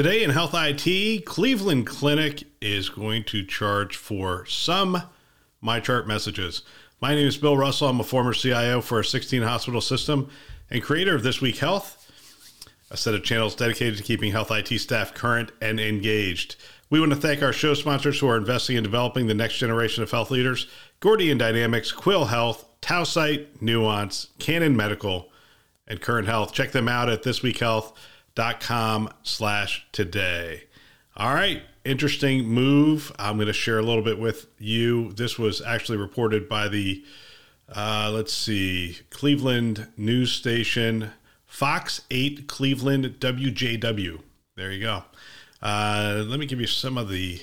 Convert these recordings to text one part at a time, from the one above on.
Today in Health IT, Cleveland Clinic is going to charge for some MyChart messages. My name is Bill Russell. I'm a former CIO for a 16 hospital system and creator of This Week Health, a set of channels dedicated to keeping health IT staff current and engaged. We want to thank our show sponsors who are investing in developing the next generation of health leaders Gordian Dynamics, Quill Health, Tausight, Nuance, Canon Medical, and Current Health. Check them out at This Week Health dot com slash today. All right, interesting move. I'm going to share a little bit with you. This was actually reported by the, uh, let's see, Cleveland news station, Fox 8 Cleveland WJW. There you go. Uh, let me give you some of the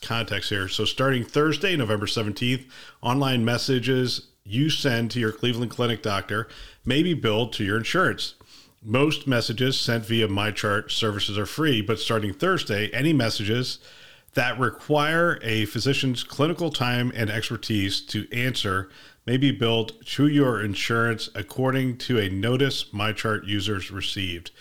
context here. So, starting Thursday, November 17th, online messages you send to your Cleveland Clinic doctor may be billed to your insurance. Most messages sent via MyChart services are free, but starting Thursday, any messages that require a physician's clinical time and expertise to answer may be billed to your insurance according to a notice MyChart users received.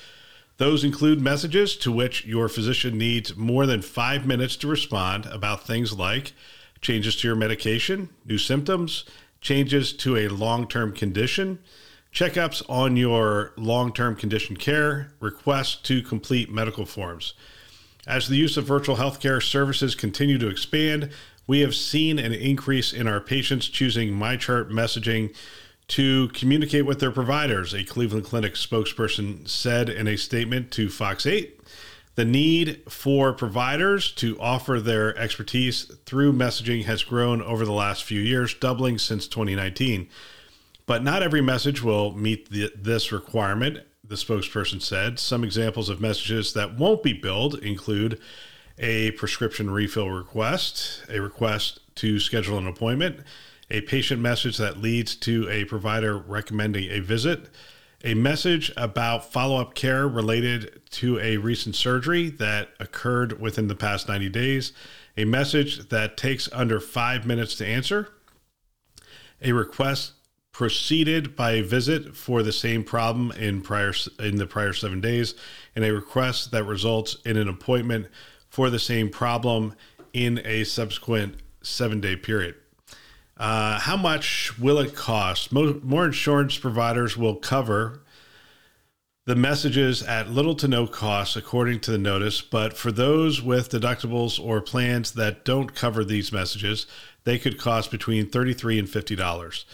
Those include messages to which your physician needs more than five minutes to respond about things like changes to your medication, new symptoms, changes to a long term condition, checkups on your long term condition care, requests to complete medical forms. As the use of virtual healthcare services continue to expand, we have seen an increase in our patients choosing MyChart messaging to communicate with their providers, a Cleveland Clinic spokesperson said in a statement to Fox 8. The need for providers to offer their expertise through messaging has grown over the last few years, doubling since 2019. But not every message will meet the, this requirement, the spokesperson said. Some examples of messages that won't be billed include a prescription refill request, a request to schedule an appointment, a patient message that leads to a provider recommending a visit, a message about follow up care related to a recent surgery that occurred within the past 90 days, a message that takes under five minutes to answer, a request preceded by a visit for the same problem in prior in the prior 7 days and a request that results in an appointment for the same problem in a subsequent 7-day period. Uh, how much will it cost? More, more insurance providers will cover the messages at little to no cost, according to the notice. But for those with deductibles or plans that don't cover these messages, they could cost between 33 and $50.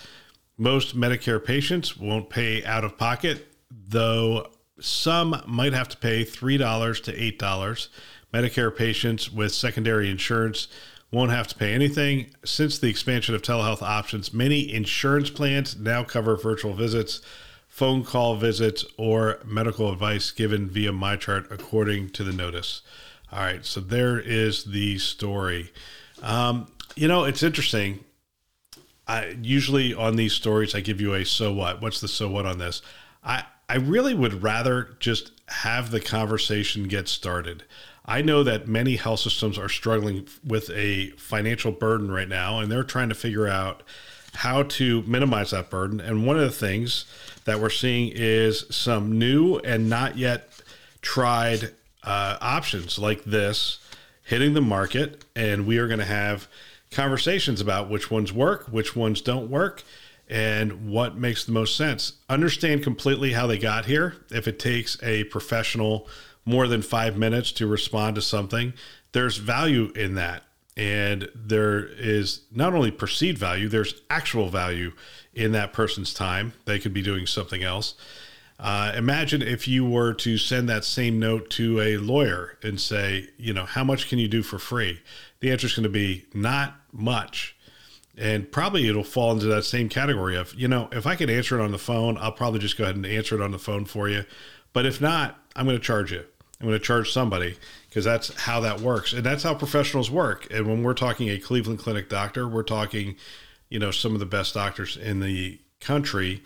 Most Medicare patients won't pay out of pocket, though some might have to pay $3 to $8. Medicare patients with secondary insurance won't have to pay anything. Since the expansion of telehealth options, many insurance plans now cover virtual visits, phone call visits, or medical advice given via MyChart, according to the notice. All right, so there is the story. Um, you know, it's interesting. I usually on these stories I give you a so what. What's the so what on this? I I really would rather just have the conversation get started. I know that many health systems are struggling with a financial burden right now and they're trying to figure out how to minimize that burden. And one of the things that we're seeing is some new and not yet tried uh, options like this hitting the market. And we are going to have conversations about which ones work, which ones don't work, and what makes the most sense. Understand completely how they got here. If it takes a professional more than five minutes to respond to something, there's value in that. And there is not only perceived value, there's actual value in that person's time. They could be doing something else. Uh, imagine if you were to send that same note to a lawyer and say, you know, how much can you do for free? The answer is going to be not much. And probably it'll fall into that same category of, you know, if I can answer it on the phone, I'll probably just go ahead and answer it on the phone for you. But if not, I'm going to charge you. I'm going to charge somebody because that's how that works and that's how professionals work and when we're talking a cleveland clinic doctor we're talking you know some of the best doctors in the country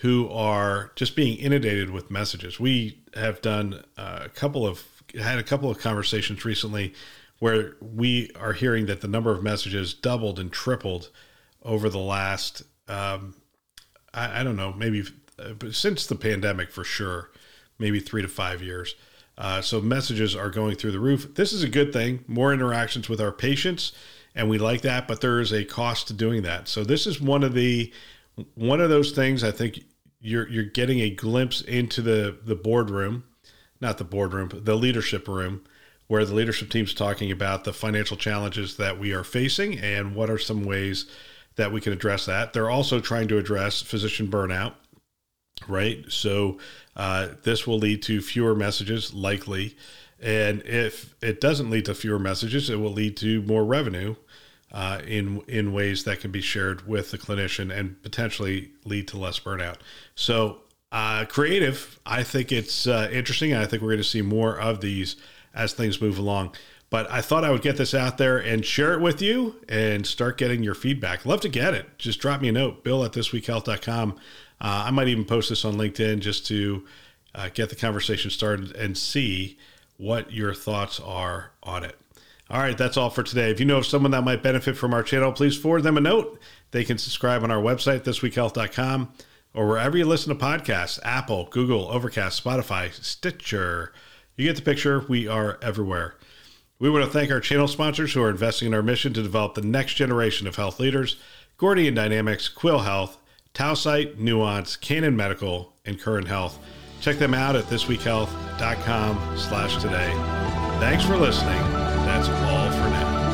who are just being inundated with messages we have done a couple of had a couple of conversations recently where we are hearing that the number of messages doubled and tripled over the last um, I, I, don't know maybe uh, since the pandemic for sure maybe three to five years uh, so messages are going through the roof. This is a good thing. More interactions with our patients, and we like that. But there is a cost to doing that. So this is one of the one of those things. I think you're you're getting a glimpse into the the boardroom, not the boardroom, the leadership room, where the leadership team's talking about the financial challenges that we are facing and what are some ways that we can address that. They're also trying to address physician burnout right? So uh, this will lead to fewer messages, likely. And if it doesn't lead to fewer messages, it will lead to more revenue uh, in in ways that can be shared with the clinician and potentially lead to less burnout. So uh, creative, I think it's uh, interesting, and I think we're going to see more of these as things move along. But I thought I would get this out there and share it with you and start getting your feedback. Love to get it. Just drop me a note, bill at thisweekhealth.com. Uh, I might even post this on LinkedIn just to uh, get the conversation started and see what your thoughts are on it. All right, that's all for today. If you know of someone that might benefit from our channel, please forward them a note. They can subscribe on our website, thisweekhealth.com, or wherever you listen to podcasts Apple, Google, Overcast, Spotify, Stitcher. You get the picture. We are everywhere. We want to thank our channel sponsors who are investing in our mission to develop the next generation of health leaders Gordian Dynamics, Quill Health, Tausight, Nuance, Canon Medical, and Current Health. Check them out at thisweekhealth.com slash today. Thanks for listening that's all for now.